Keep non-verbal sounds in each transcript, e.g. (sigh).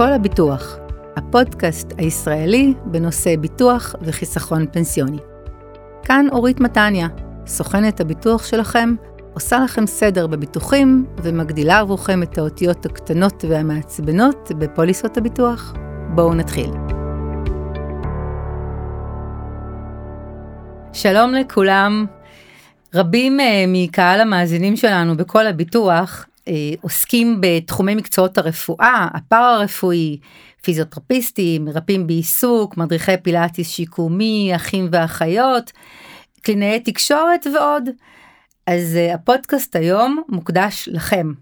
כל הביטוח, הפודקאסט הישראלי בנושא ביטוח וחיסכון פנסיוני. כאן אורית מתניה, סוכנת הביטוח שלכם, עושה לכם סדר בביטוחים ומגדילה עבורכם את האותיות הקטנות והמעצבנות בפוליסות הביטוח. בואו נתחיל. שלום לכולם. רבים אה, מקהל המאזינים שלנו בכל הביטוח עוסקים בתחומי מקצועות הרפואה, הפארה-רפואי, פיזיותרפיסטים, מרפאים בעיסוק, מדריכי פילאטיס שיקומי, אחים ואחיות, קלינאי תקשורת ועוד. אז uh, הפודקאסט היום מוקדש לכם.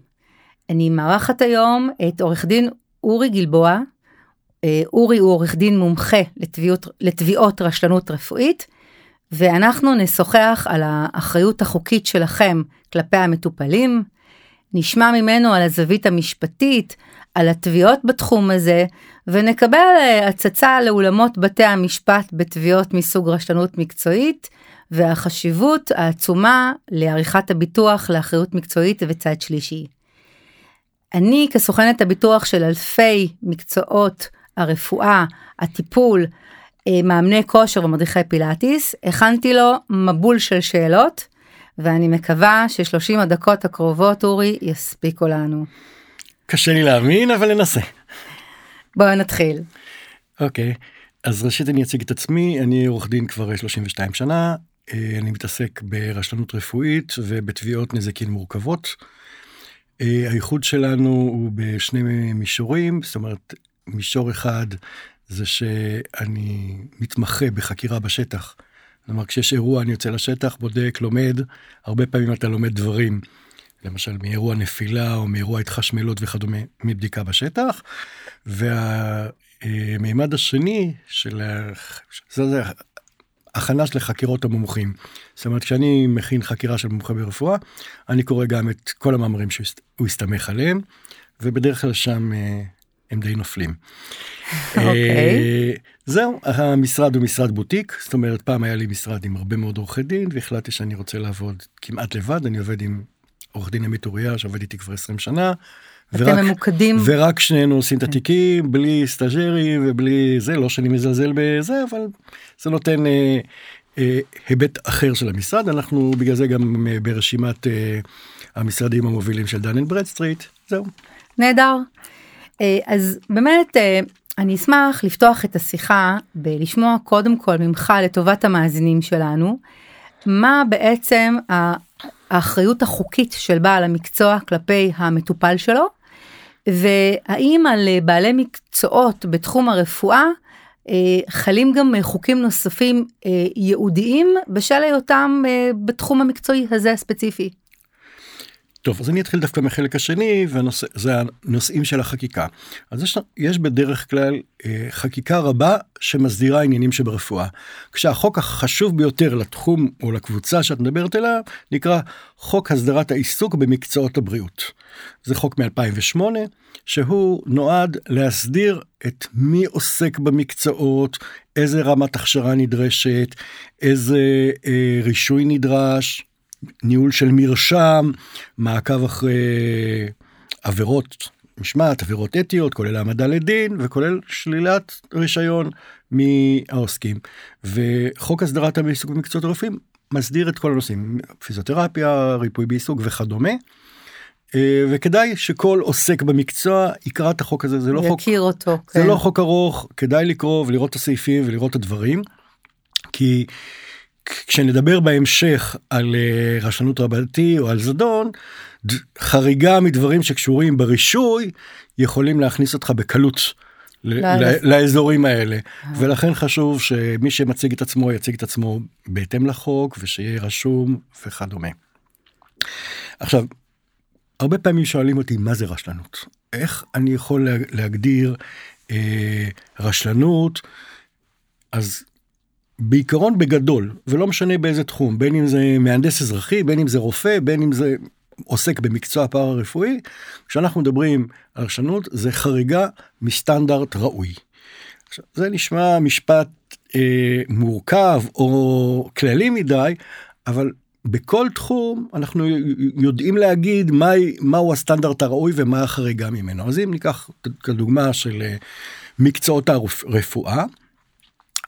אני מארחת היום את עורך דין אורי גלבוע. Uh, אורי הוא עורך דין מומחה לתביעות, לתביעות רשלנות רפואית, ואנחנו נשוחח על האחריות החוקית שלכם כלפי המטופלים, נשמע ממנו על הזווית המשפטית, על התביעות בתחום הזה, ונקבל אה, הצצה לאולמות בתי המשפט בתביעות מסוג רשלנות מקצועית, והחשיבות העצומה לעריכת הביטוח לאחריות מקצועית וצד שלישי. אני כסוכנת הביטוח של אלפי מקצועות הרפואה, הטיפול, אה, מאמני כושר ומדריכי פילאטיס, הכנתי לו מבול של שאלות, ואני מקווה ש-30 הדקות הקרובות, אורי, יספיקו לנו. קשה לי להאמין, אבל ננסה. בואו נתחיל. אוקיי, okay. אז ראשית אני אציג את עצמי, אני עורך דין כבר 32 שנה, אה, אני מתעסק ברשלנות רפואית ובתביעות נזקים מורכבות. אה, הייחוד שלנו הוא בשני מישורים, זאת אומרת, מישור אחד זה שאני מתמחה בחקירה בשטח. כלומר, כשיש אירוע אני יוצא לשטח, בודק, לומד, הרבה פעמים אתה לומד דברים, למשל מאירוע נפילה או מאירוע התחשמלות וכדומה, מבדיקה בשטח. והמימד השני של זה הכנה של חקירות המומחים. זאת אומרת, כשאני מכין חקירה של מומחה ברפואה, אני קורא גם את כל המאמרים שהוא הסתמך עליהם, ובדרך כלל שם אה, הם די נופלים. (laughs) אוקיי. אה, זהו, המשרד הוא משרד בוטיק, זאת אומרת, פעם היה לי משרד עם הרבה מאוד עורכי דין, והחלטתי שאני רוצה לעבוד כמעט לבד, אני עובד עם עורך דין עמית אוריה, שעובד איתי כבר 20 שנה. אתם ורק, ממוקדים. ורק שנינו עושים את התיקים, בלי סטאג'רים ובלי זה, לא שאני מזלזל בזה, אבל זה נותן אה, אה, היבט אחר של המשרד, אנחנו בגלל זה גם אה, ברשימת אה, המשרדים המובילים של דן אנד ברדסטריט, זהו. נהדר. אה, אז באמת אה, אני אשמח לפתוח את השיחה בלשמוע קודם כל ממך לטובת המאזינים שלנו, מה בעצם האחריות החוקית של בעל המקצוע כלפי המטופל שלו, והאם על בעלי מקצועות בתחום הרפואה חלים גם חוקים נוספים ייעודיים בשל היותם בתחום המקצועי הזה הספציפי. טוב, אז אני אתחיל דווקא מהחלק השני, וזה הנושאים של החקיקה. אז יש, יש בדרך כלל אה, חקיקה רבה שמסדירה עניינים שברפואה. כשהחוק החשוב ביותר לתחום או לקבוצה שאת מדברת עליה, נקרא חוק הסדרת העיסוק במקצועות הבריאות. זה חוק מ-2008, שהוא נועד להסדיר את מי עוסק במקצועות, איזה רמת הכשרה נדרשת, איזה אה, רישוי נדרש. ניהול של מרשם, מעקב אחרי עבירות משמעת, עבירות אתיות, כולל העמדה לדין וכולל שלילת רישיון מהעוסקים. וחוק הסדרת העיסוק במקצועות הרופאים מסדיר את כל הנושאים, פיזיותרפיה, ריפוי בעיסוק וכדומה. אה, וכדאי שכל עוסק במקצוע יקרא את החוק הזה, זה לא חוק, אותו, זה כן. לא חוק ארוך, כדאי לקרוא ולראות את הסעיפים ולראות את הדברים. כי כשנדבר בהמשך על uh, רשלנות רבתי או על זדון, חריגה מדברים שקשורים ברישוי יכולים להכניס אותך בקלות. לאזורים האלה אה. ולכן חשוב שמי שמציג את עצמו יציג את עצמו בהתאם לחוק ושיהיה רשום וכדומה. עכשיו הרבה פעמים שואלים אותי מה זה רשלנות איך אני יכול להגדיר אה, רשלנות אז בעיקרון בגדול, ולא משנה באיזה תחום, בין אם זה מהנדס אזרחי, בין אם זה רופא, בין אם זה עוסק במקצוע פארה-רפואי, כשאנחנו מדברים על רשנות זה חריגה מסטנדרט ראוי. עכשיו, זה נשמע משפט אה, מורכב או כללי מדי, אבל בכל תחום אנחנו יודעים להגיד מה, מהו הסטנדרט הראוי ומה החריגה ממנו. אז אם ניקח כדוגמה של אה, מקצועות הרפואה,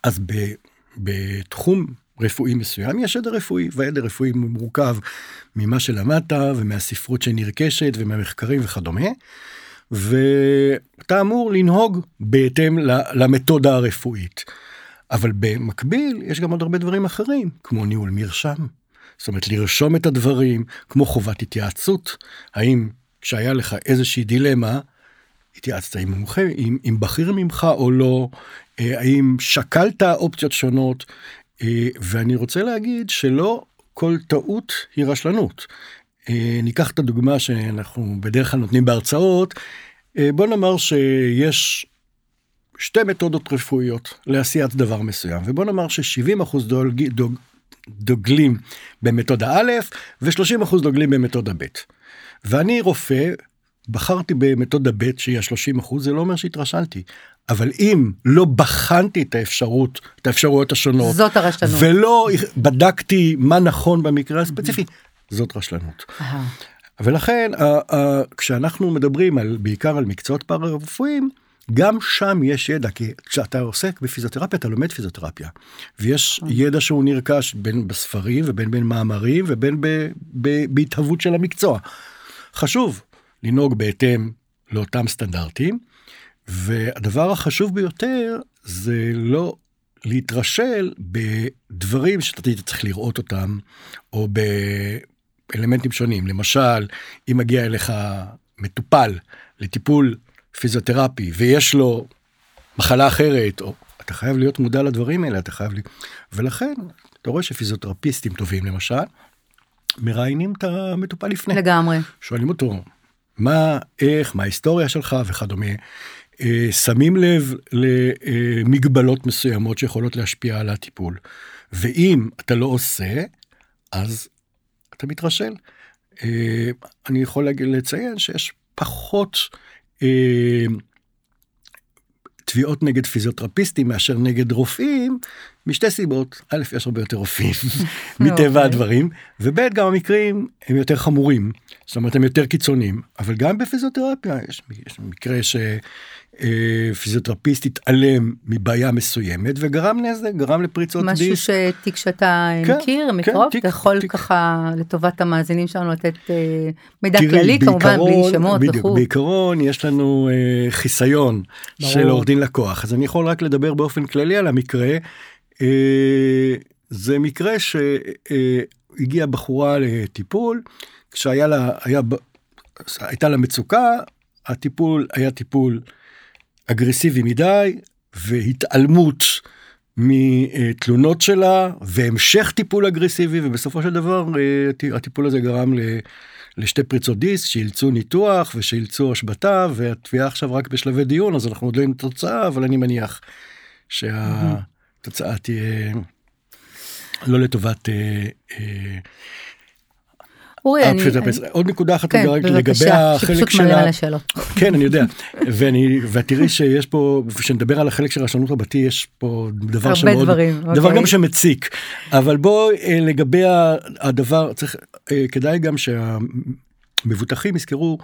אז בתחום רפואי מסוים יש עדר רפואי, והעדר רפואי מורכב ממה שלמדת ומהספרות שנרכשת ומהמחקרים וכדומה. ואתה אמור לנהוג בהתאם למתודה הרפואית. אבל במקביל יש גם עוד הרבה דברים אחרים, כמו ניהול מרשם. זאת אומרת, לרשום את הדברים, כמו חובת התייעצות. האם כשהיה לך איזושהי דילמה, התייעצת עם מומחה, עם, עם בכיר ממך או לא, האם שקלת אופציות שונות, אה, ואני רוצה להגיד שלא כל טעות היא רשלנות. אה, ניקח את הדוגמה שאנחנו בדרך כלל נותנים בהרצאות, בוא נאמר שיש שתי מתודות רפואיות לעשיית דבר מסוים, ובוא נאמר ש-70% דוג, דוג, דוגלים במתודה א' ו-30% דוגלים במתודה ב'. ואני רופא, בחרתי במתודה ב' שהיא ה-30%, זה לא אומר שהתרשלתי. אבל אם לא בחנתי את האפשרות, את האפשרויות השונות, זאת הרשלנות. ולא בדקתי מה נכון במקרה הספציפי, זאת רשלנות. ולכן כשאנחנו מדברים על בעיקר על מקצועות פארה-רפואיים, גם שם יש ידע, כי כשאתה עוסק בפיזיותרפיה אתה לומד פיזיותרפיה. ויש נכון. ידע שהוא נרכש בין בספרים ובין בין מאמרים ובין בהתהוות של המקצוע. חשוב לנהוג בהתאם לאותם סטנדרטים, והדבר החשוב ביותר זה לא להתרשל בדברים שאתה צריך לראות אותם, או באלמנטים שונים. למשל, אם מגיע אליך מטופל לטיפול פיזיותרפי ויש לו מחלה אחרת, או אתה חייב להיות מודע לדברים האלה, אתה חייב... לי... ולכן, אתה רואה שפיזיותרפיסטים טובים למשל, מראיינים את המטופל לפני. לגמרי. שואלים אותו, מה, איך, מה ההיסטוריה שלך וכדומה. אה, שמים לב למגבלות מסוימות שיכולות להשפיע על הטיפול. ואם אתה לא עושה, אז אתה מתרשל. אה, אני יכול לציין שיש פחות אה, תביעות נגד פיזיותרפיסטים מאשר נגד רופאים משתי סיבות א' יש הרבה יותר רופאים (laughs) מטבע. אוקיי. הדברים וב' גם המקרים הם יותר חמורים זאת אומרת הם יותר קיצוניים אבל גם בפיזיותרפיה יש, יש מקרה ש... אה, פיזיותרפיסט התעלם מבעיה מסוימת וגרם נזק, גרם לפריצות משהו דיסק. משהו שתיק שאתה כן, מכיר כן, מקרוב, אתה יכול תיק. ככה לטובת המאזינים שלנו לתת אה, מידע תראי, כללי בעיקרון, כמובן בלי שמות בדיוק, וכו'. בעיקרון יש לנו אה, חיסיון ברור. של עורך דין לקוח אז אני יכול רק לדבר באופן כללי על המקרה. אה, זה מקרה שהגיעה אה, בחורה לטיפול כשהיה לה, היה, הייתה לה מצוקה הטיפול היה טיפול אגרסיבי מדי והתעלמות מתלונות שלה והמשך טיפול אגרסיבי ובסופו של דבר אה, הטיפול הזה גרם לשתי פריצות דיסק שאילצו ניתוח ושאילצו השבתה והתביעה עכשיו רק בשלבי דיון אז אנחנו עוד לא עם תוצאה אבל אני מניח שהתוצאה תהיה לא לטובת אה, אה, אורי, אני... עוד נקודה אחת כן, לגבי החלק של ה... (laughs) כן, אני יודע. ואני, ותראי שיש פה, כשנדבר על החלק של רשלנות רבתי, יש פה דבר שמאוד... הרבה דברים. דבר אוקיי. גם שמציק. אבל בוא, אה, לגבי הדבר, צריך, אה, כדאי גם שהמבוטחים יזכרו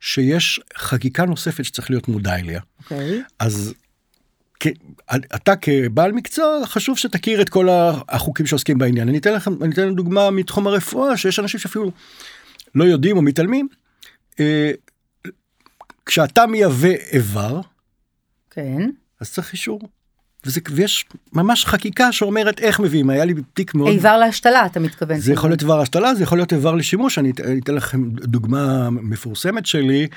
שיש חקיקה נוספת שצריך להיות מודע אליה. אוקיי. אז אתה כבעל מקצוע חשוב שתכיר את כל החוקים שעוסקים בעניין אני אתן לכם אני אתן דוגמה מתחום הרפואה שיש אנשים שאפילו לא יודעים או מתעלמים. אה, כשאתה מייבא איבר, כן, אז צריך אישור. וזה, ויש ממש חקיקה שאומרת איך מביאים היה לי תיק מאוד איבר להשתלה אתה מתכוון זה יכול להיות איבר להשתלה זה יכול להיות איבר לשימוש אני אתן לכם דוגמה מפורסמת שלי.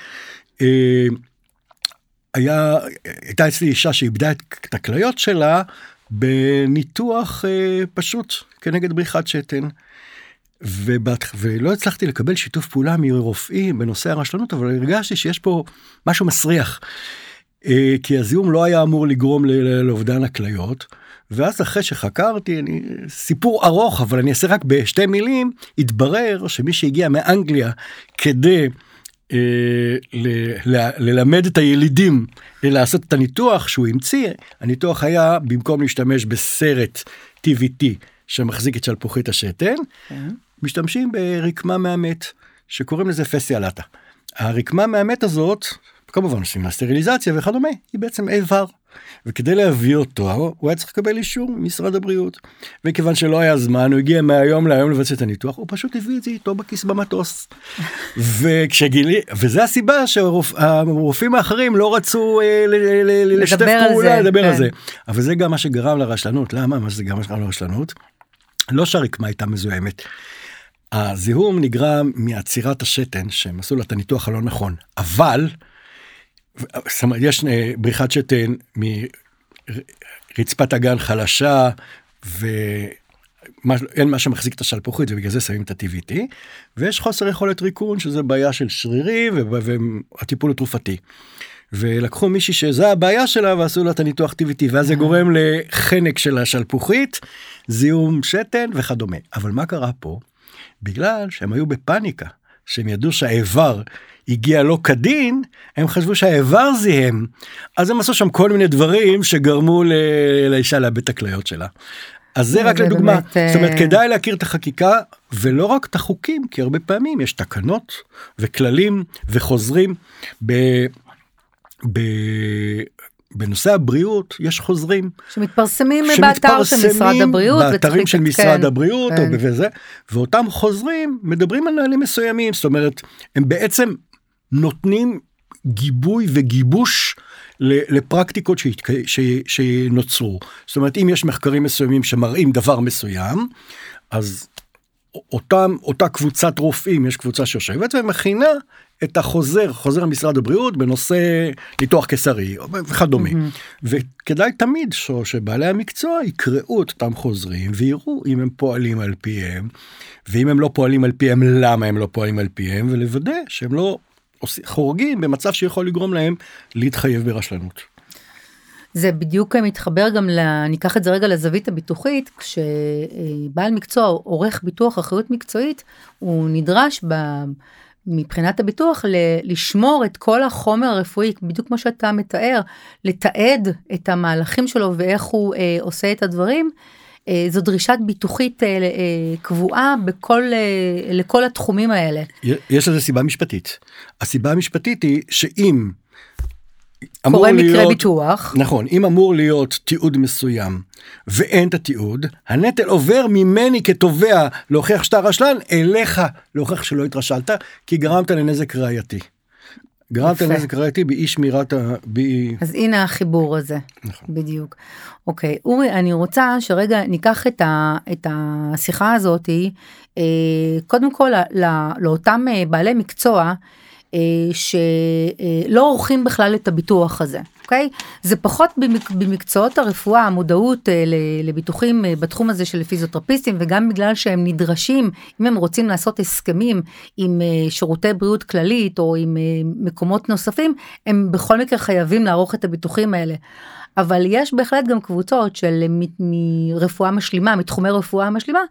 היה, הייתה אצלי אישה שאיבדה את הכליות שלה בניתוח אה, פשוט כנגד בריחת שתן. ובת... ולא הצלחתי לקבל שיתוף פעולה מרופאים בנושא הרשלנות אבל הרגשתי שיש פה משהו מסריח. אה, כי הזיהום לא היה אמור לגרום לאובדן הכליות. ואז אחרי שחקרתי אני סיפור ארוך אבל אני אעשה רק בשתי מילים התברר שמי שהגיע מאנגליה כדי אה, ללמד את הילידים לעשות את הניתוח שהוא המציא הניתוח היה במקום להשתמש בסרט TVT שמחזיק את שלפוחית השתן, כן. משתמשים ברקמה מהמת, שקוראים לזה פסיאלטה. הרקמה מהמת הזאת, כמובן עושים לה סטריליזציה וכדומה, היא בעצם איבר. וכדי להביא אותו הוא היה צריך לקבל אישור ממשרד הבריאות. וכיוון שלא היה זמן הוא הגיע מהיום להיום לבצע את הניתוח הוא פשוט הביא את זה איתו בכיס במטוס. (laughs) וכשגילי וזה הסיבה שהרופאים האחרים לא רצו אה, לשתף פעולה לדבר על כן. זה. אבל זה גם מה שגרם לרשלנות למה מה שזה גם מה שגרם לרשלנות. לא שהרקמה הייתה מזוהמת. הזיהום נגרם מעצירת השתן שהם עשו לה את הניתוח הלא נכון אבל יש אה, בריחת שתן מרצפת הגן חלשה ואין מה שמחזיק את השלפוחית ובגלל זה שמים את ה-TVT ויש חוסר יכולת ריקון שזה בעיה של שרירי והטיפול הוא תרופתי. ולקחו מישהי שזה הבעיה שלה ועשו לה את הניתוח TVT ואז זה גורם לחנק של השלפוחית זיהום שתן וכדומה. אבל מה קרה פה? בגלל שהם היו בפאניקה שהם ידעו שהאיבר הגיע לא כדין הם חשבו שהאיבר זיהם אז הם עשו שם כל מיני דברים שגרמו ל- לאישה לאבד את הכליות שלה. אז זה רק זה לדוגמה באמת, זאת אומרת אה, כדאי להכיר את החקיקה ולא רק את החוקים כי הרבה פעמים יש תקנות וכללים וחוזרים ב... ב... בנושא הבריאות יש חוזרים שמתפרסמים באתר של משרד הבריאות. באתרים של. משרד הבריאות כן. או בזה ואותם חוזרים מדברים על נהלים מסוימים זאת אומרת הם בעצם נותנים גיבוי וגיבוש לפרקטיקות. שנוצרו זאת אומרת אם יש מחקרים מסוימים שמראים דבר מסוים אז אותם אותה קבוצת רופאים יש קבוצה שיושבת ומכינה את החוזר חוזר משרד הבריאות בנושא ניתוח קיסרי וכדומה וכדאי תמיד ש- שבעלי המקצוע יקראו את אותם חוזרים ויראו אם הם פועלים על פיהם ואם הם לא פועלים על פיהם למה הם לא פועלים על פיהם ולוודא שהם לא חורגים במצב שיכול לגרום להם להתחייב ברשלנות. זה בדיוק מתחבר גם ל... אני אקח את זה רגע לזווית הביטוחית, כשבעל מקצוע עורך ביטוח אחריות מקצועית, הוא נדרש ב... מבחינת הביטוח ל- לשמור את כל החומר הרפואי, בדיוק כמו שאתה מתאר, לתעד את המהלכים שלו ואיך הוא אה, עושה את הדברים. אה, זו דרישת ביטוחית אה, אה, קבועה בכל, לכל התחומים האלה. יש לזה סיבה משפטית. הסיבה המשפטית היא שאם קורה מקרה להיות- ביטוח, נכון אם אמור להיות תיעוד מסוים ואין את התיעוד הנטל עובר ממני כתובע להוכיח שאתה רשלן אליך להוכיח שלא התרשלת כי גרמת לנזק ראייתי. גרמת יפה. לנזק ראייתי באי שמירת ה... באי... אז הנה החיבור הזה. נכון. בדיוק. אוקיי, אורי, אני רוצה שרגע ניקח את, ה, את השיחה הזאתי, אה, קודם כל ל, ל, לאותם אה, בעלי מקצוע, אה, שלא עורכים בכלל את הביטוח הזה, אוקיי? זה פחות במק, במקצועות הרפואה, המודעות אה, לביטוחים אה, בתחום הזה של פיזיותרפיסטים, וגם בגלל שהם נדרשים, אם הם רוצים לעשות הסכמים עם אה, שירותי בריאות כללית או עם אה, מקומות נוספים, הם בכל מקרה חייבים לערוך את הביטוחים האלה. אבל יש בהחלט גם קבוצות של מ- מרפואה משלימה, מתחומי רפואה משלימה,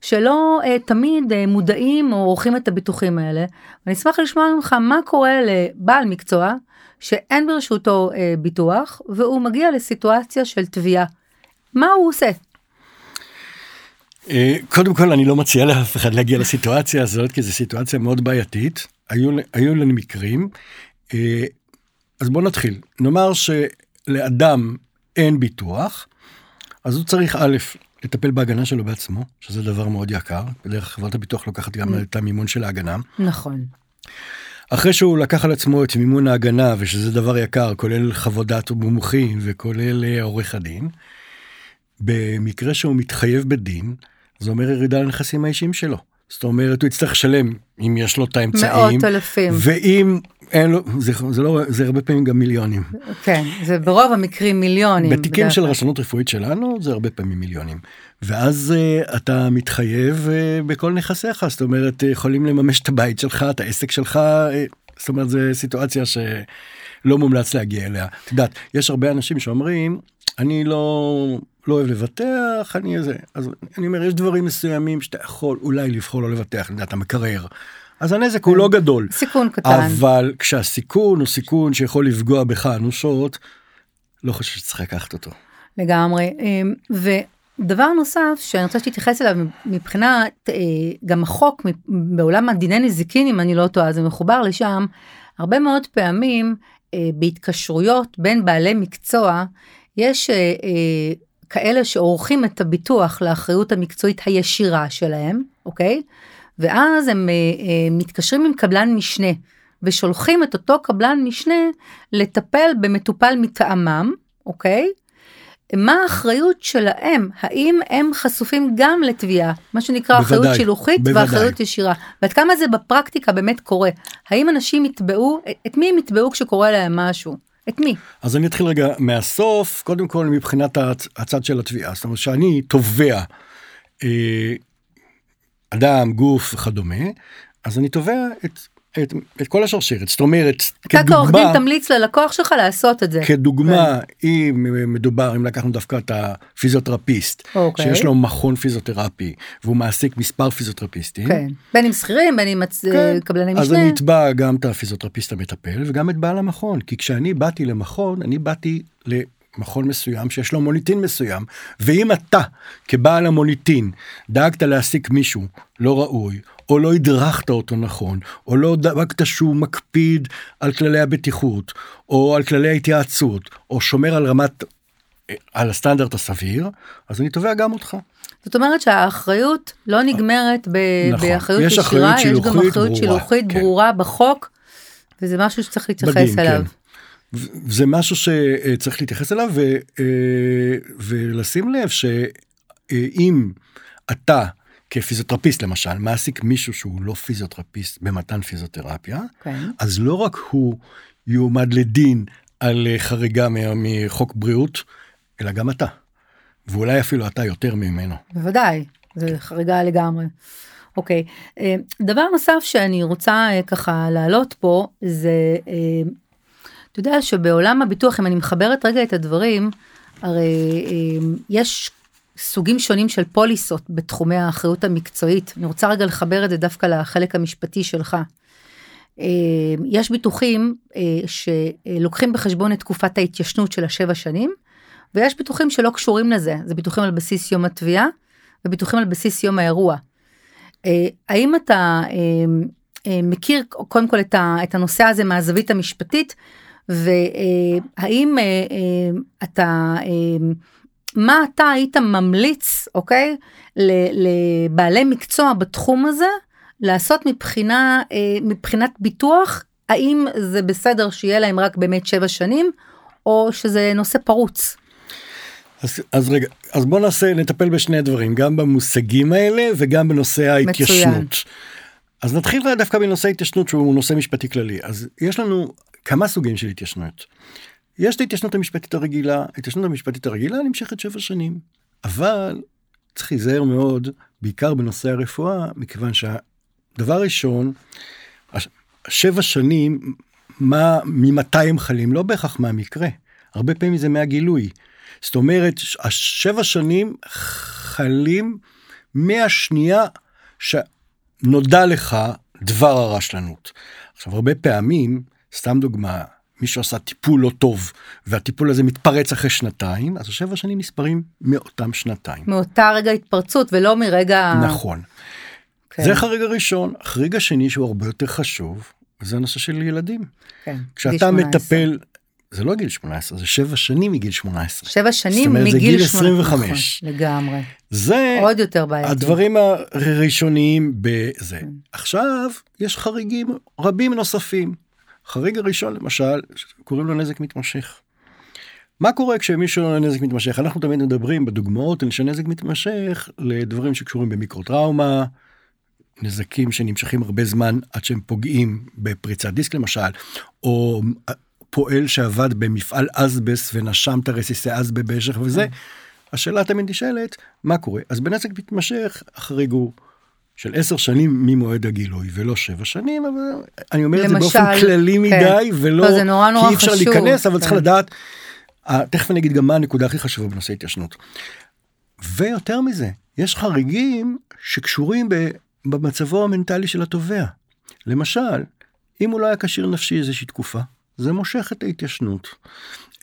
שלא אה, תמיד אה, מודעים או עורכים את הביטוחים האלה. ואני אשמח לשמוע ממך מה קורה לבעל מקצוע שאין ברשותו אה, ביטוח והוא מגיע לסיטואציה של תביעה. מה הוא עושה? אה, קודם כל אני לא מציע לאף אחד להגיע לסיטואציה הזאת כי זו סיטואציה מאוד בעייתית היו היו לנו מקרים אה, אז בוא נתחיל נאמר שלאדם אין ביטוח אז הוא צריך א' לטפל בהגנה שלו בעצמו שזה דבר מאוד יקר בדרך כלל חברת הביטוח לוקחת גם את המימון של ההגנה נכון. אחרי שהוא לקח על עצמו את מימון ההגנה ושזה דבר יקר כולל חוות דעת מומחים וכולל אה, עורך הדין. במקרה שהוא מתחייב בדין זה אומר ירידה לנכסים האישיים שלו. זאת אומרת הוא יצטרך לשלם אם יש לו את האמצעים מאות אלפים. ואם אין לו זה, זה לא זה הרבה פעמים גם מיליונים. כן, זה ברוב המקרים מיליונים. בתיקים בדרך של כלל. רשלנות רפואית שלנו זה הרבה פעמים מיליונים. ואז uh, אתה מתחייב uh, בכל נכסיך זאת אומרת uh, יכולים לממש את הבית שלך את העסק שלך uh, זאת אומרת זו סיטואציה שלא מומלץ להגיע אליה. את יודעת יש הרבה אנשים שאומרים אני לא לא אוהב לבטח אני איזה אז אני אומר יש דברים מסוימים שאתה יכול אולי לבחור לא לבטח אתה מקרר. אז הנזק הוא לא גדול סיכון קטן. אבל כשהסיכון הוא סיכון שיכול לפגוע בך אנושות לא חושב שצריך לקחת אותו. לגמרי. אמ, דבר נוסף שאני רוצה שתתייחס אליו מבחינת אה, גם החוק בעולם הדיני נזיקין אם אני לא טועה זה מחובר לשם הרבה מאוד פעמים אה, בהתקשרויות בין בעלי מקצוע יש אה, כאלה שעורכים את הביטוח לאחריות המקצועית הישירה שלהם אוקיי ואז הם אה, אה, מתקשרים עם קבלן משנה ושולחים את אותו קבלן משנה לטפל במטופל מטעמם אוקיי? מה האחריות שלהם, האם הם חשופים גם לתביעה, מה שנקרא בוודאי, אחריות שילוחית בוודאי. ואחריות ישירה, ועד כמה זה בפרקטיקה באמת קורה, האם אנשים יתבעו, את מי הם יתבעו כשקורה להם משהו? את מי? אז אני אתחיל רגע מהסוף, קודם כל מבחינת הצ, הצד של התביעה, זאת אומרת שאני תובע אה, אדם, גוף וכדומה, אז אני תובע את את, את כל השרשרת זאת אומרת אתה כעורך דין תמליץ ללקוח שלך לעשות את זה כדוגמה כן. אם מדובר אם לקחנו דווקא את הפיזיותרפיסט אוקיי. שיש לו מכון פיזיותרפי והוא מעסיק מספר פיזיותרפיסטים כן. בין אם שכירים בין אם כן. קבלני משנה אז אני אתבע גם את הפיזיותרפיסט המטפל וגם את בעל המכון כי כשאני באתי למכון אני באתי. מכון מסוים שיש לו מוניטין מסוים ואם אתה כבעל המוניטין דאגת להעסיק מישהו לא ראוי או לא הדרכת אותו נכון, או לא דאגת שהוא מקפיד על כללי הבטיחות, או על כללי ההתייעצות, או שומר על רמת, על הסטנדרט הסביר, אז אני תובע גם אותך. זאת אומרת שהאחריות לא נגמרת ב- נכון, באחריות יש ישירה, יש גם אחריות ברורה, שילוחית כן. ברורה בחוק, וזה משהו שצריך להתייחס בדין, אליו. כן. זה משהו שצריך להתייחס אליו ו, אה, ולשים לב שאם אתה כפיזיותרפיסט למשל מעסיק מישהו שהוא לא פיזיותרפיסט במתן פיזיותרפיה כן. אז לא רק הוא יועמד לדין על אה, חריגה מחוק בריאות אלא גם אתה. ואולי אפילו אתה יותר ממנו. בוודאי זה חריגה לגמרי. אוקיי אה, דבר נוסף שאני רוצה אה, ככה להעלות פה זה אתה יודע שבעולם הביטוח אם אני מחברת רגע את הדברים הרי יש סוגים שונים של פוליסות בתחומי האחריות המקצועית. אני רוצה רגע לחבר את זה דווקא לחלק המשפטי שלך. אה, יש ביטוחים אה, שלוקחים בחשבון את תקופת ההתיישנות של השבע שנים, ויש ביטוחים שלא קשורים לזה, זה ביטוחים על בסיס יום התביעה וביטוחים על בסיס יום האירוע. אה, האם אתה מכיר קודם כל את הנושא הזה מהזווית המשפטית, והאם אתה מה אתה היית ממליץ, אוקיי, לבעלי מקצוע בתחום הזה לעשות מבחינה, אה, מבחינת ביטוח, האם זה בסדר שיהיה להם רק באמת שבע שנים, או שזה נושא פרוץ? אז, אז רגע, אז בוא נעשה, נטפל בשני דברים, גם במושגים האלה וגם בנושא ההתיישנות. מצוין. אז נתחיל דווקא בנושא ההתיישנות שהוא נושא משפטי כללי. אז יש לנו כמה סוגים של התיישנות. יש את ההתיישנות המשפטית הרגילה, ההתיישנות המשפטית הרגילה נמשכת שבע שנים, אבל צריך להיזהר מאוד, בעיקר בנושא הרפואה, מכיוון שהדבר ראשון, שבע שנים, מה, ממתי הם חלים, לא בהכרח מהמקרה, הרבה פעמים זה מהגילוי. זאת אומרת, השבע שנים חלים מהשנייה שנודע לך דבר הרשלנות. עכשיו, הרבה פעמים, סתם דוגמה, מישהו עשה טיפול לא טוב והטיפול הזה מתפרץ אחרי שנתיים אז השבע שנים נספרים מאותם שנתיים. מאותה רגע התפרצות ולא מרגע נכון. כן. זה החריג הראשון החריג השני שהוא הרבה יותר חשוב זה הנושא של ילדים. כן. כשאתה מטפל זה לא גיל 18 זה שבע שנים מגיל 18. שבע שנים אומרת, מגיל 25. נכון, לגמרי. זה עוד יותר בעייתי. הדברים הראשוניים בזה. כן. עכשיו יש חריגים רבים נוספים. החריג הראשון למשל קוראים לו נזק מתמשך. מה קורה כשמישהו נזק מתמשך אנחנו תמיד מדברים בדוגמאות של נזק מתמשך לדברים שקשורים במיקרו טראומה נזקים שנמשכים הרבה זמן עד שהם פוגעים בפריצת דיסק למשל או פועל שעבד במפעל אסבס ונשם את הרסיסי אסבס במשך וזה. השאלה תמיד נשאלת מה קורה אז בנזק מתמשך החריג הוא של עשר שנים ממועד הגילוי ולא שבע שנים אבל אני אומר למשל, את זה באופן כללי כן. מדי ולא לא, זה נורא נורא כי אי אפשר חשוב, להיכנס אבל כן. צריך לדעת. אה, תכף אני אגיד גם מה הנקודה הכי חשובה בנושא התיישנות. ויותר מזה יש חריגים שקשורים במצבו המנטלי של התובע. למשל אם הוא לא היה כשיר נפשי איזושהי תקופה זה מושך את ההתיישנות.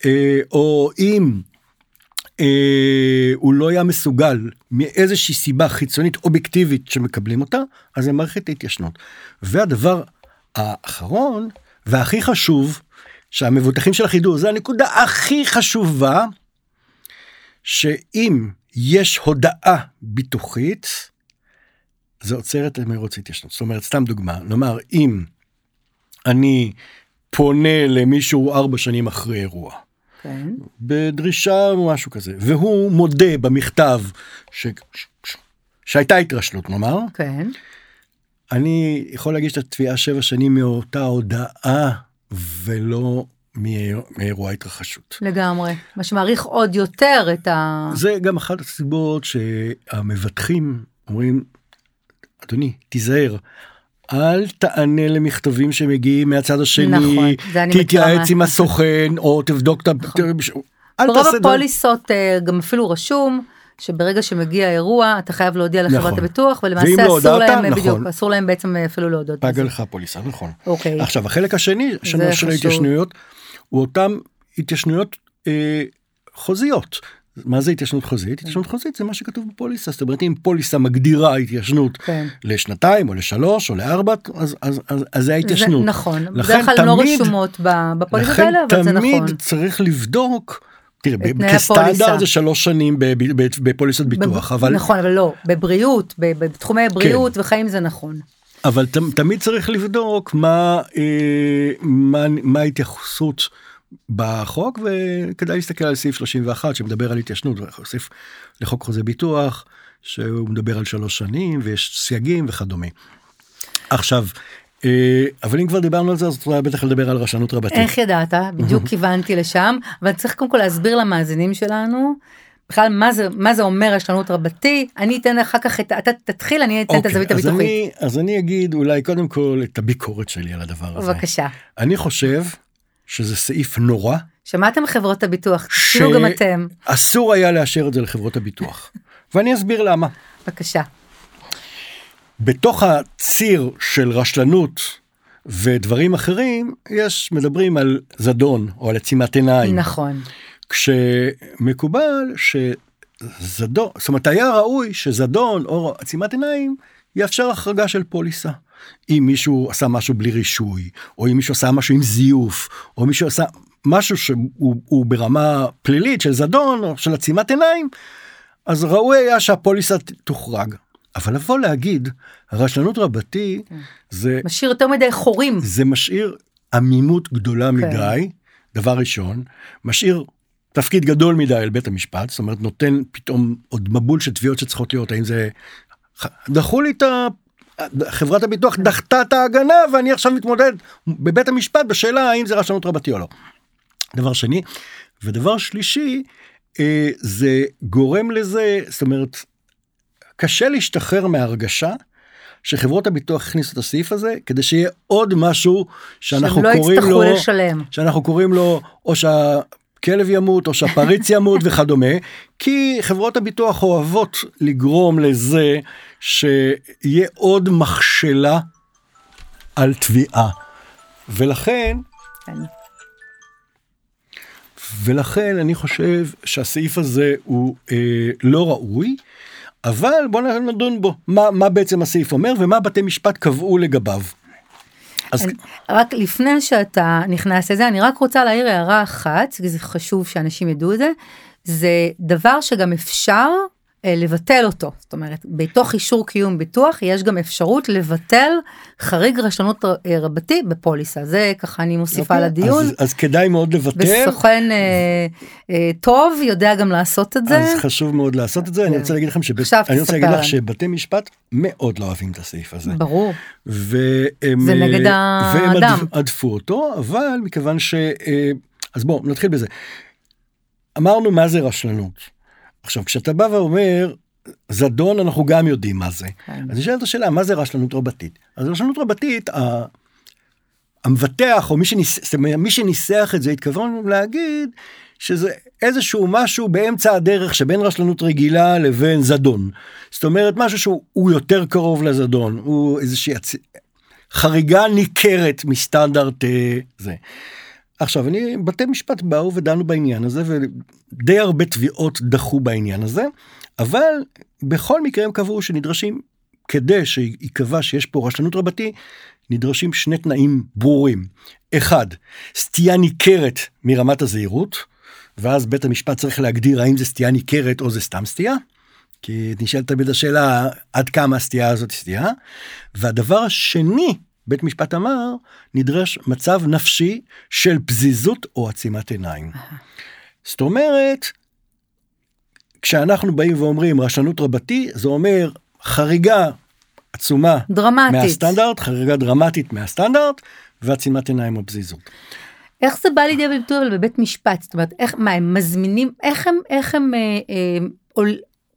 אה, או אם הוא לא היה מסוגל מאיזושהי סיבה חיצונית אובייקטיבית שמקבלים אותה, אז זה מערכת ההתיישנות. והדבר האחרון והכי חשוב, שהמבוטחים של החידור, זה הנקודה הכי חשובה, שאם יש הודעה ביטוחית, זה עוצר את מרוץ התיישנות. זאת אומרת, סתם דוגמה, נאמר, אם אני פונה למישהו ארבע שנים אחרי אירוע, כן. בדרישה או משהו כזה, והוא מודה במכתב ש... ש... שהייתה התרשלות נאמר, כן. אני יכול להגיש את התביעה שבע שנים מאותה הודעה ולא מאירוע התרחשות. לגמרי. מה שמעריך עוד יותר את ה... זה גם אחת הסיבות שהמבטחים אומרים, אדוני, תיזהר. אל תענה למכתבים שמגיעים מהצד השני, נכון, תתייעץ עם הסוכן או תבדוק את ה... אל ברוב תעשה דבר- הפוליסות אה, גם אפילו רשום שברגע שמגיע אירוע אתה חייב להודיע לחברת נכון. הביטוח ולמעשה לא אסור הודעת, להם אה, נכון. בדיוק אסור להם בעצם אה, אפילו להודות. בזה. לך הפוליסה, נכון. אוקיי. עכשיו החלק השני של. ההתיישנויות הוא אותם התיישנויות אה, חוזיות. מה זה התיישנות חוזית? התיישנות חוזית זה מה שכתוב בפוליסה, זאת אומרת אם פוליסה מגדירה התיישנות כן. לשנתיים או לשלוש או לארבע אז אז אז, אז זה ההתיישנות. זה נכון. לכן בדרך כלל לא תמיד- רשומות בפוליסות לכן האלה אבל זה תמיד נכון. צריך לבדוק. תראה, כסטנדרט. זה שלוש שנים ב- ב- ב- בפוליסות ביטוח, אבל נכון אבל לא בבריאות בתחומי בריאות וחיים זה נכון. אבל תמיד צריך לבדוק מה, אה, מה, מה ההתייחסות בחוק וכדאי להסתכל על סעיף 31 שמדבר על התיישנות, סעיף לחוק חוזה ביטוח שהוא מדבר על שלוש שנים ויש סייגים וכדומה. עכשיו, אה, אבל אם כבר דיברנו על זה אז אולי בטח לדבר על רשלנות רבתית. איך ידעת? בדיוק (laughs) כיוונתי לשם, אבל צריך קודם כל להסביר למאזינים שלנו. בכלל מה זה מה זה אומר רשלנות רבתי אני אתן אחר כך את אתה תתחיל אני אתן את אוקיי, הזווית אז הביטוחית. אני, אז אני אגיד אולי קודם כל את הביקורת שלי על הדבר הזה. בבקשה. אני חושב שזה סעיף נורא. שמעתם חברות הביטוח? ש- תפנו גם אתם. אסור היה לאשר את זה לחברות הביטוח. (laughs) ואני אסביר למה. בבקשה. בתוך הציר של רשלנות ודברים אחרים, יש, מדברים על זדון או על עצימת עיניים. נכון. כשמקובל שזדון, זאת אומרת היה ראוי שזדון או עצימת עיניים יאפשר החרגה של פוליסה. אם מישהו עשה משהו בלי רישוי, או אם מישהו עשה משהו עם זיוף, או מישהו עשה משהו שהוא הוא ברמה פלילית של זדון או של עצימת עיניים, אז ראוי היה שהפוליסה תוחרג. אבל לבוא להגיד רשלנות רבתי זה משאיר יותר מדי חורים. זה משאיר עמימות גדולה מדי, דבר ראשון, משאיר תפקיד גדול מדי על בית המשפט, זאת אומרת נותן פתאום עוד מבול של תביעות שצריכות להיות, האם זה... דחו לי את ה... חברת הביטוח דחתה את ההגנה ואני עכשיו מתמודד בבית המשפט בשאלה האם זה רשלנות רבתי או לא. דבר שני, ודבר שלישי, אה, זה גורם לזה, זאת אומרת, קשה להשתחרר מההרגשה שחברות הביטוח הכניסו את הסעיף הזה כדי שיהיה עוד משהו שאנחנו לא קוראים יצטרכו לו, לשלם. שאנחנו קוראים לו או שהכלב ימות או שהפריץ ימות וכדומה, כי חברות הביטוח אוהבות לגרום לזה שיהיה עוד מכשלה על תביעה. ולכן כן. ולכן אני חושב שהסעיף הזה הוא אה, לא ראוי, אבל בוא נדון בו, מה, מה בעצם הסעיף אומר ומה בתי משפט קבעו לגביו. אז רק לפני שאתה נכנס לזה אני רק רוצה להעיר הערה אחת כי זה חשוב שאנשים ידעו את זה. זה דבר שגם אפשר לבטל אותו זאת אומרת בתוך אישור קיום ביטוח יש גם אפשרות לבטל חריג רשלנות אה, רבתי בפוליסה זה ככה אני מוסיפה אוקיי, לדיון. אז, אז כדאי מאוד לבטל, וסוכן אה, אה, טוב יודע גם לעשות את זה. אז חשוב מאוד לעשות את זה, אני כן. רוצה להגיד לכם עכשיו אני רוצה להגיד לך. שבתי משפט מאוד לא אוהבים את הסעיף הזה. ברור. והם, זה נגד אה, והם האדם. הדפ- הדפו אותו, אבל מכיוון ש... אה, אז בואו נתחיל בזה. אמרנו מה זה רשלנות. עכשיו כשאתה בא ואומר זדון אנחנו גם יודעים מה זה. כן. אז נשאלת השאלה מה זה רשלנות רבתית. אז רשלנות רבתית המבטח או מי, שניס, מי שניסח את זה התכוון להגיד שזה איזשהו משהו באמצע הדרך שבין רשלנות רגילה לבין זדון. זאת אומרת משהו שהוא הוא יותר קרוב לזדון הוא איזושהי. חריגה ניכרת מסטנדרט אה, זה. עכשיו אני בתי משפט באו ודנו בעניין הזה ודי הרבה תביעות דחו בעניין הזה אבל בכל מקרה הם קבעו שנדרשים כדי שייקבע שיש פה רשלנות רבתי נדרשים שני תנאים ברורים. אחד, סטייה ניכרת מרמת הזהירות, ואז בית המשפט צריך להגדיר האם זה סטייה ניכרת או זה סתם סטייה. כי נשאלת תמיד השאלה עד כמה הסטייה הזאת סטייה. והדבר השני, בית משפט אמר, נדרש מצב נפשי של פזיזות או עצימת עיניים. זאת אומרת, כשאנחנו באים ואומרים רשלנות רבתי, זה אומר חריגה עצומה דרמטית מהסטנדרט, חריגה דרמטית מהסטנדרט, ועצימת עיניים או פזיזות. איך זה בא לידי ביטוי בבית משפט זאת אומרת איך מה הם מזמינים איך הם איך הם אה, אה,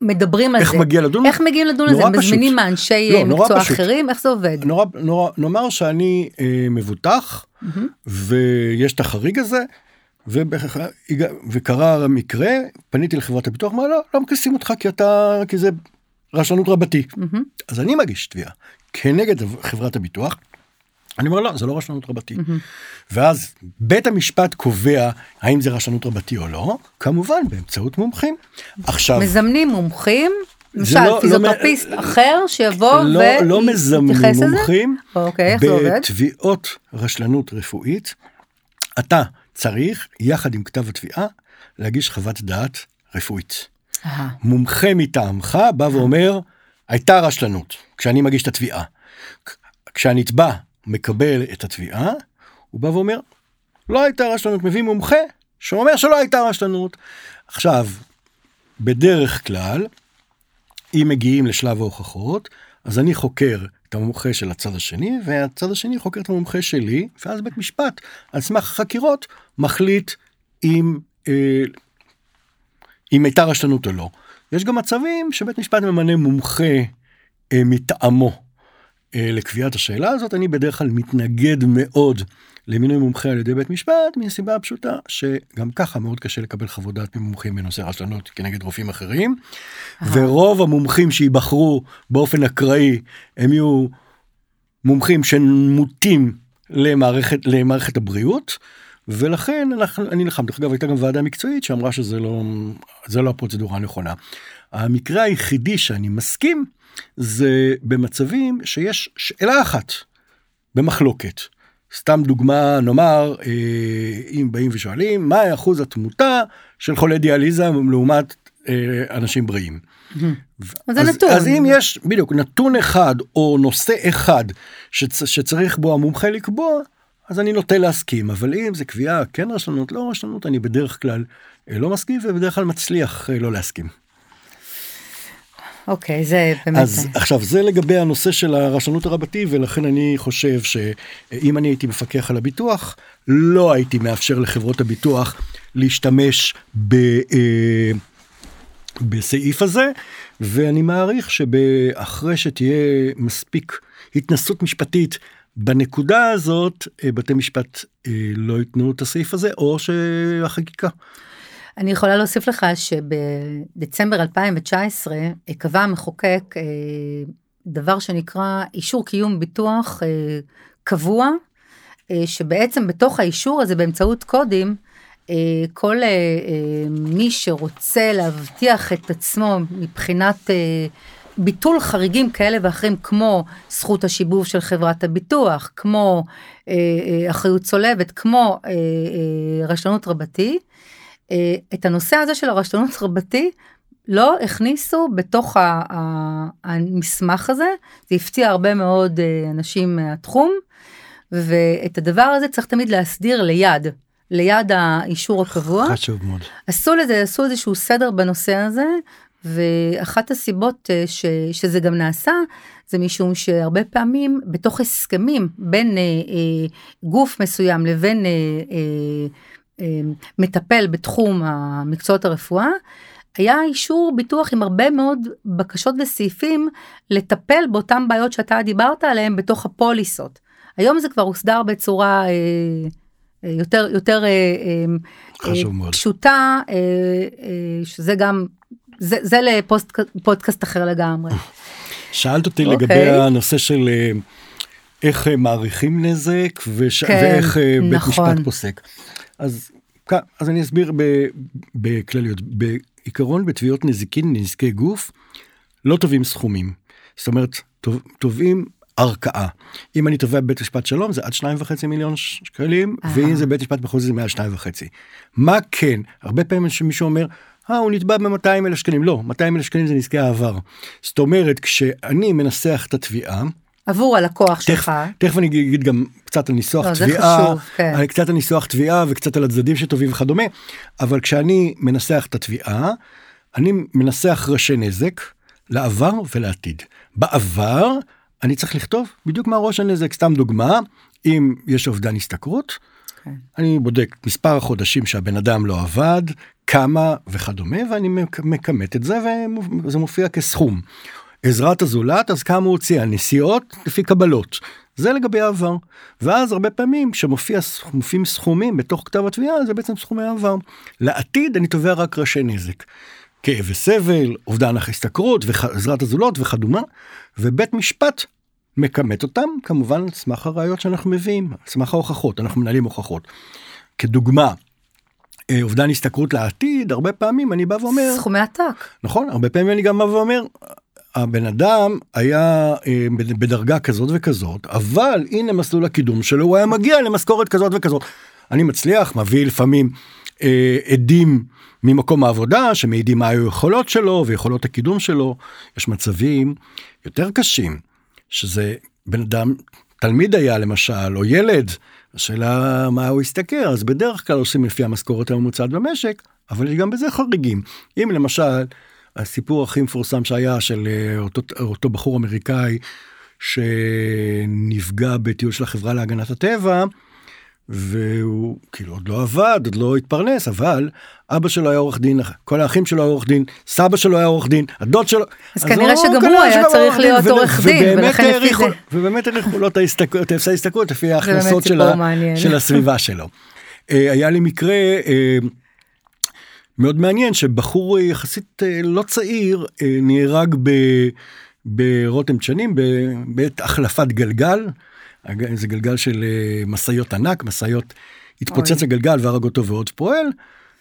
מדברים על איך זה מגיע לדון? איך מגיעים לדון על זה נורא מזמינים פשוט. מאנשי לא, אה, מקצוע פשוט. אחרים איך זה עובד. נורא, נורא, נאמר שאני אה, מבוטח מהמם. ויש את החריג הזה הגע- וקרה המקרה פניתי לחברת הביטוח אמרה לא לא מכניסים אותך כי אתה כי זה רשלנות רבתי מהמם. אז אני מגיש תביעה כנגד חברת הביטוח. אני אומר לא זה לא רשלנות רבתי מהמם. ואז בית המשפט קובע האם זה רשלנות רבתי או לא כמובן באמצעות מומחים. עכשיו מזמנים מומחים למשל לא- לא פיזיותרפיסט אחר שיבוא לא, לא מזמנים ויתייחס לזה. מומחים אוקיי איך זה עובד? בתביעות רשלנות רפואית אתה צריך יחד עם כתב התביעה להגיש חוות דעת רפואית. אה, מומחה מטעמך בא ואומר הייתה רשלנות כשאני מגיש את התביעה. כשהנתבע מקבל את התביעה הוא בא ואומר לא הייתה רשלנות מביא מומחה שאומר שלא הייתה רשלנות. עכשיו בדרך כלל אם מגיעים לשלב ההוכחות אז אני חוקר את המומחה של הצד השני והצד השני חוקר את המומחה שלי ואז בית משפט על סמך החקירות מחליט אם אה, אם הייתה רשלנות או לא. יש גם מצבים שבית משפט ממנה מומחה אה, מטעמו לקביעת השאלה הזאת אני בדרך כלל מתנגד מאוד למינוי מומחה על ידי בית משפט מסיבה פשוטה שגם ככה מאוד קשה לקבל חוות דעת ממומחים בנושא רשלנות כנגד רופאים אחרים ורוב המומחים שייבחרו באופן אקראי הם יהיו מומחים שמוטים למערכת למערכת הבריאות ולכן אנחנו, אני נלחם דרך אגב הייתה גם ועדה מקצועית שאמרה שזה לא זה לא הפרוצדורה הנכונה. המקרה היחידי שאני מסכים זה במצבים שיש שאלה אחת במחלוקת. סתם דוגמה נאמר אה, אם באים ושואלים מה אחוז התמותה של חולי דיאליזה לעומת אה, אנשים בריאים. אז זה נתון. אז אם יש בדיוק נתון אחד או נושא אחד שצ, שצריך בו המומחה לקבוע אז אני נוטה להסכים אבל אם זה קביעה כן רשלנות לא רשלנות אני בדרך כלל אה, לא מסכים ובדרך כלל מצליח לא להסכים. אוקיי זה באמת. אז עכשיו זה לגבי הנושא של הרשלנות הרבתי ולכן אני חושב שאם אני הייתי מפקח על הביטוח לא הייתי מאפשר לחברות הביטוח להשתמש ב, אה, בסעיף הזה ואני מעריך שאחרי שתהיה מספיק התנסות משפטית בנקודה הזאת אה, בתי משפט אה, לא ייתנו את הסעיף הזה או שהחקיקה. אני יכולה להוסיף לך שבדצמבר 2019 קבע המחוקק אה, דבר שנקרא אישור קיום ביטוח אה, קבוע, אה, שבעצם בתוך האישור הזה באמצעות קודים, כל מי שרוצה להבטיח את עצמו מבחינת ביטול חריגים כאלה ואחרים כמו זכות השיבוב של חברת הביטוח, כמו אחריות צולבת, כמו רשלנות רבתי, את הנושא הזה של הרשלנות רבתי לא הכניסו בתוך המסמך הזה, זה הפתיע הרבה מאוד אה, אנשים מהתחום, ואת הדבר הזה צריך תמיד להסדיר ליד, ליד האישור הקבוע. חשוב מאוד. עשו לזה, עשו איזשהו סדר בנושא הזה, ואחת הסיבות אה, ש, שזה גם נעשה, זה משום שהרבה פעמים בתוך הסכמים בין אה, אה, גוף מסוים לבין אה, אה, אה, מטפל בתחום המקצועות הרפואה, היה אישור ביטוח עם הרבה מאוד בקשות וסעיפים לטפל באותן בעיות שאתה דיברת עליהן בתוך הפוליסות. היום זה כבר הוסדר בצורה אה, אה, יותר יותר אה, אה, חשוב אה. פשוטה, אה, אה, שזה גם, זה, זה לפודקאסט אחר לגמרי. (laughs) שאלת אותי אוקיי. לגבי הנושא של אה, איך אה, מעריכים נזק וש... כן, ואיך אה, בית נכון. משפט פוסק. אז, אז אני אסביר בכלליות. בעיקרון בתביעות נזיקין נזקי גוף לא תובעים סכומים. זאת אומרת תוב- תובעים ערכאה. אם אני תובע בבית משפט שלום זה עד שניים וחצי מיליון שקלים אהה. ואם זה בית משפט מחוזי זה מעל שניים וחצי. מה כן הרבה פעמים שמישהו אומר. אה, הוא נתבע ב-200 אלף שקלים לא 200 אלף שקלים זה נזקי העבר. זאת אומרת כשאני מנסח את התביעה עבור הלקוח שלך. תכף אני אגיד גם קצת על ניסוח לא, תביעה, חשוב, כן. קצת על ניסוח תביעה וקצת על הצדדים שטובים וכדומה, אבל כשאני מנסח את התביעה, אני מנסח ראשי נזק לעבר ולעתיד. בעבר אני צריך לכתוב בדיוק מה ראש הנזק, סתם דוגמה, אם יש אובדן השתכרות, כן. אני בודק מספר החודשים שהבן אדם לא עבד, כמה וכדומה, ואני מכמת את זה וזה מופיע כסכום. עזרת הזולת, אז כמה הוא הוציא, הנסיעות לפי קבלות. זה לגבי העבר. ואז הרבה פעמים כשמופיעים סכומים בתוך כתב התביעה, זה בעצם סכומי העבר. לעתיד אני תובע רק ראשי נזק. כאב וסבל, אובדן ההשתכרות, ועזרת הזולות וכדומה, ובית משפט מכמת אותם כמובן על סמך הראיות שאנחנו מביאים, על סמך ההוכחות, אנחנו מנהלים הוכחות. כדוגמה, אה, אובדן השתכרות לעתיד, הרבה פעמים אני בא ואומר, סכומי עתק. נכון, הרבה פעמים אני גם בא ואומר, הבן אדם היה אה, בדרגה כזאת וכזאת, אבל הנה מסלול הקידום שלו, הוא היה מגיע למשכורת כזאת וכזאת. אני מצליח, מביא לפעמים אה, עדים ממקום העבודה שמעידים מה היו היכולות שלו ויכולות הקידום שלו. יש מצבים יותר קשים, שזה בן אדם, תלמיד היה למשל, או ילד, השאלה מה הוא השתכר, אז בדרך כלל עושים לפי המשכורת הממוצעת במשק, אבל יש גם בזה חריגים. אם למשל, הסיפור הכי מפורסם שהיה של אה, אותו, אותו בחור אמריקאי שנפגע בטיול של החברה להגנת הטבע, והוא כאילו עוד לא עבד, עוד לא התפרנס, אבל אבא שלו היה עורך דין, כל האחים שלו היה עורך דין, סבא שלו היה עורך דין, הדוד שלו. אז כנראה שגם הוא היה צריך להיות עורך דין, ולכן לפי זה. ובאמת העריכו לו את ההסתכלות, את ההסתכלות לפי ההכנסות של. של הסביבה שלו. אה, היה לי מקרה אה, מאוד מעניין שבחור אה, יחסית אה, לא צעיר אה, נהרג ב- ברותם דשנים בעת החלפת גלגל. זה גלגל של משאיות ענק, משאיות, התפוצץ. הגלגל והרג אותו ועוד פועל.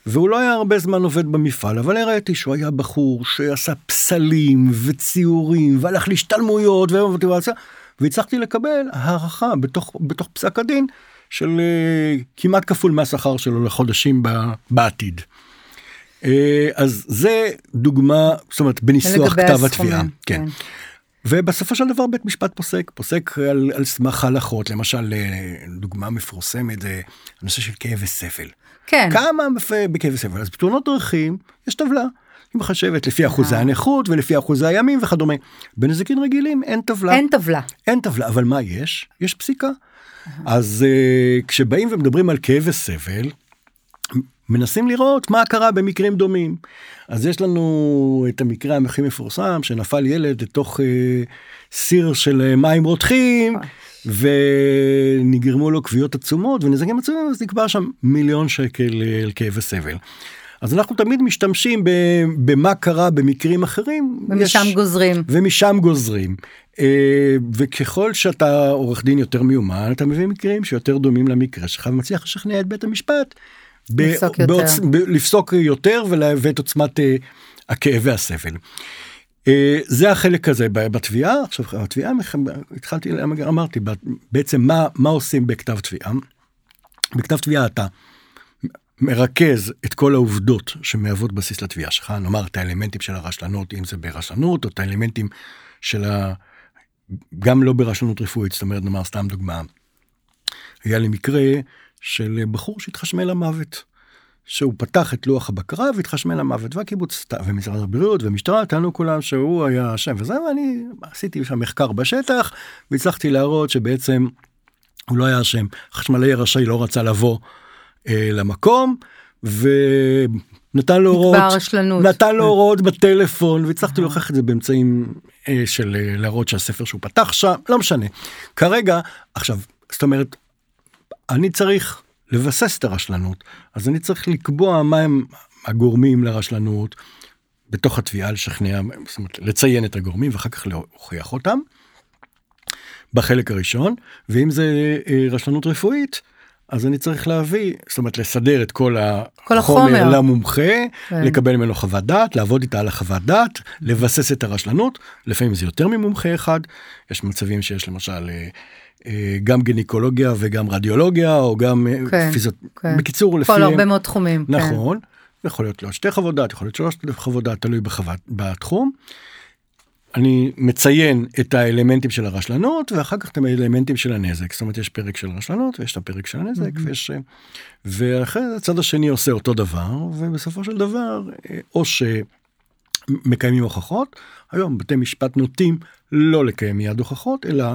והוא לא היה הרבה זמן עובד במפעל, אבל הראיתי שהוא היה בחור שעשה פסלים וציורים והלך להשתלמויות ומוטיבציה, והצלחתי לקבל הערכה בתוך, בתוך פסק הדין של uh, כמעט כפול מהשכר שלו לחודשים בעתיד. Uh, אז זה דוגמה, זאת אומרת, בניסוח כתב התביעה. כן. ובסופו של דבר בית משפט פוסק, פוסק על, על סמך הלכות, למשל אה, דוגמה מפורסמת זה הנושא של כאב וסבל. כן. כמה בכאב וסבל? אז בתאונות דרכים יש טבלה. היא מחשבת לפי אחוזי אה. הנכות ולפי אחוזי הימים וכדומה. בנזיקין רגילים אין טבלה. אין טבלה. אין טבלה, אבל מה יש? יש פסיקה. אז uh, כשבאים ומדברים על כאב וסבל, מנסים לראות מה קרה במקרים דומים. אז יש לנו את המקרה הכי מפורסם שנפל ילד לתוך uh, סיר של uh, מים רותחים ונגרמו לו כוויות עצומות ונזקים עצומים אז נקבע שם מיליון שקל uh, על כאב וסבל. אז אנחנו תמיד משתמשים ב- במה קרה במקרים אחרים. ומשם יש- גוזרים. ומשם גוזרים. אה, וככל שאתה עורך דין יותר מיומן אתה מביא מקרים שיותר דומים למקרה שלך ומצליח לשכנע את בית המשפט. ב- לפסוק יותר. בעוצ- ב- לפסוק יותר ואת עוצמת אה, הכאב והסבל. אה, זה החלק הזה ב- בתביעה עכשיו התביעה התחלתי אמרתי בעצם מה מה עושים בכתב תביעה. בכתב תביעה אתה מרכז את כל העובדות שמהוות בסיס לתביעה שלך, נאמר את האלמנטים של הרשלנות, אם זה ברשלנות, או את האלמנטים של ה... גם לא ברשלנות רפואית, זאת אומרת, נאמר סתם דוגמה. היה לי מקרה של בחור שהתחשמל למוות. שהוא פתח את לוח הבקרה והתחשמל למוות והקיבוץ ומשרד הבריאות ומשטרה טענו כולם שהוא היה אשם. וזה ואני עשיתי שם מחקר בשטח והצלחתי להראות שבעצם הוא לא היה אשם. חשמלאי רשאי לא רצה לבוא אה, למקום ונתן לו הוראות. נתן לו הוראות בטלפון והצלחתי להוכיח את זה באמצעים אה, של אה, להראות שהספר שהוא פתח שם לא משנה. כרגע עכשיו זאת אומרת אני צריך לבסס את הרשלנות אז אני צריך לקבוע מה הם הגורמים לרשלנות בתוך התביעה לשכנע זאת אומרת לציין את הגורמים ואחר כך להוכיח אותם. בחלק הראשון, ואם זה אה, רשלנות רפואית, אז אני צריך להביא, זאת אומרת לסדר את כל, כל החומר החומר. למומחה, כן. לקבל ממנו חוות דעת, לעבוד איתה על החוות דעת, לבסס את הרשלנות, לפעמים זה יותר ממומחה אחד, יש מצבים שיש למשל אה, גם גינקולוגיה וגם רדיולוגיה, או גם אה, כן, פיזיות, כן. בקיצור לפי... כל הרבה מאוד תחומים. כן. נכון, יכול להיות לו שתי חוות דעת, יכול להיות שלוש חוות דעת, תלוי בחוות, בתחום. אני מציין את האלמנטים של הרשלנות ואחר כך את האלמנטים של הנזק זאת אומרת יש פרק של רשלנות ויש את הפרק של הנזק Mhm. ויש ואחרי זה הצד השני עושה אותו דבר ובסופו של דבר אה, או שמקיימים הוכחות היום בתי משפט נוטים לא לקיים מיד הוכחות אלא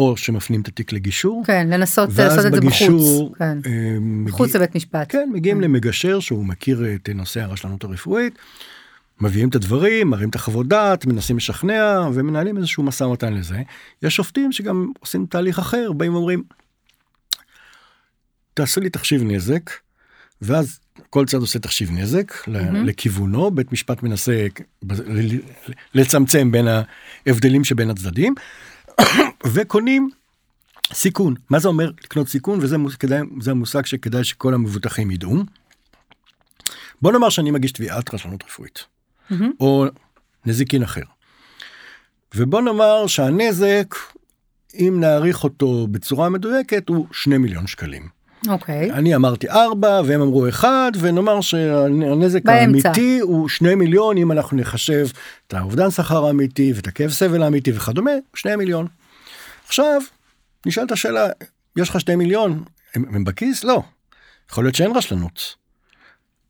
או שמפנים את התיק לגישור כן, לנסות לעשות את זה בחוץ. בגישור כן. אה, מגיע- מחוץ לבית משפט. כן, מגיעים כן. למגשר שהוא מכיר את נושא הרשלנות הרפואית, מביאים את הדברים, מראים את החוות דעת, מנסים לשכנע ומנהלים איזשהו משא ומתן לזה. יש שופטים שגם עושים תהליך אחר, באים ואומרים, תעשו לי תחשיב נזק, ואז כל צד עושה תחשיב נזק מהמם. לכיוונו, בית משפט מנסה לצמצם בין ההבדלים שבין הצדדים, וקונים סיכון. מה זה אומר לקנות סיכון? וזה כדאי, המושג שכדאי שכל המבוטחים ידעו. בוא נאמר שאני מגיש תביעת רשלנות רפואית, מהמם. או נזיקין אחר. ובוא נאמר שהנזק, אם נעריך אותו בצורה מדויקת, הוא 2 מיליון שקלים. אוקיי. אני אמרתי 4 והם אמרו 1 ונאמר שהנזק באמצע. האמיתי הוא 2 מיליון אם אנחנו נחשב את האובדן שכר האמיתי ואת הכאב סבל האמיתי וכדומה 2 מיליון. עכשיו נשאלת השאלה יש לך 2 מיליון הם, הם בכיס לא. יכול להיות שאין רשלנות.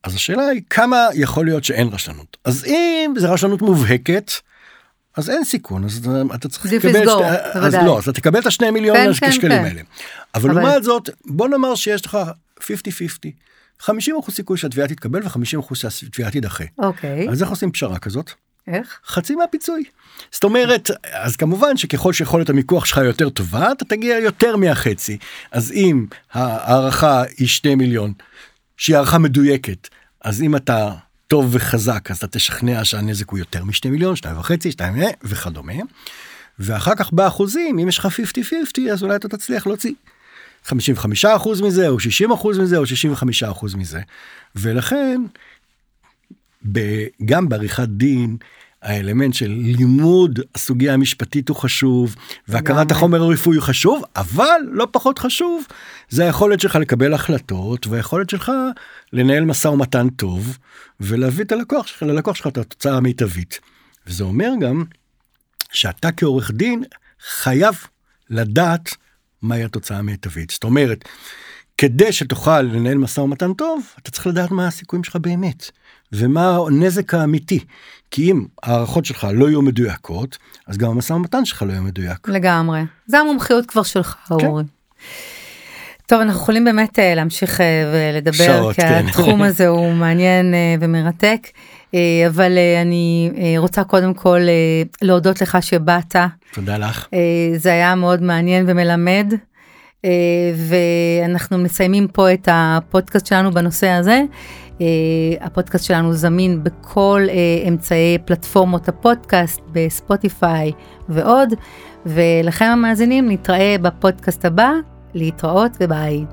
אז השאלה היא כמה יכול להיות שאין רשלנות אז אם זה רשלנות מובהקת. אז אין סיכון אז אתה- צריך לקבל שתי- אז. לא אז אתה תקבל את השני מיליון כן, כן, השקלים כן. האלה. אבל אבל- לעומת זאת בוא נאמר שיש לך 50-50 50 אחוז סיכוי שהתביעה תתקבל ו-50 אחוז שהתביעה תידחה. אוקיי. אז איך עושים פשרה כזאת? איך? חצי מהפיצוי. זאת אומרת, אז כמובן שככל שיכולת המיקוח שלך יותר טובה, אתה תגיע יותר מהחצי. אז אם ההערכה היא 2 מיליון, שהיא הערכה מדויקת, אז אם אתה טוב וחזק, אז אתה תשכנע שהנזק הוא יותר מ-2 מיליון, 2 וחצי, 2 וכדומה. ואחר כך באחוזים, אם יש לך 50-50, אז אולי אתה תצליח להוציא 55 אחוז מזה, או 60 אחוז מזה, או 65 אחוז מזה. ולכן, גם בעריכת דין, האלמנט של לימוד הסוגיה המשפטית הוא חשוב, והכרת. החומר הרפואי הוא חשוב, אבל לא פחות חשוב, זה היכולת שלך לקבל החלטות, והיכולת שלך לנהל משא ומתן טוב, ולהביא את הלקוח שלך, ללקוח שלך את התוצאה המיטבית. וזה אומר גם שאתה כעורך דין חייב לדעת מהי התוצאה המיטבית. זאת אומרת, כדי שתוכל לנהל משא ומתן טוב, אתה צריך לדעת מה הסיכויים שלך באמת, ומה הנזק האמיתי. כי אם ההערכות שלך לא יהיו מדויקות, אז גם המשא ומתן שלך לא יהיה מדויק. לגמרי. זה המומחיות כבר שלך, כן. אורי. טוב, אנחנו יכולים באמת אה, להמשיך אה, ולדבר, שעות, כי כן. התחום (laughs) הזה הוא מעניין אה, ומרתק, אבל אני רוצה קודם כל להודות לך שבאת, תודה לך. זה היה מאוד מעניין ומלמד, ואנחנו מסיימים פה את הפודקאסט שלנו בנושא הזה. אה, הפודקאסט שלנו זמין בכל אה, אמצעי פלטפורמות הפודקאסט, בספוטיפיי ועוד, ולכם המאזינים נתראה בפודקאסט הבא, להתראות וביי.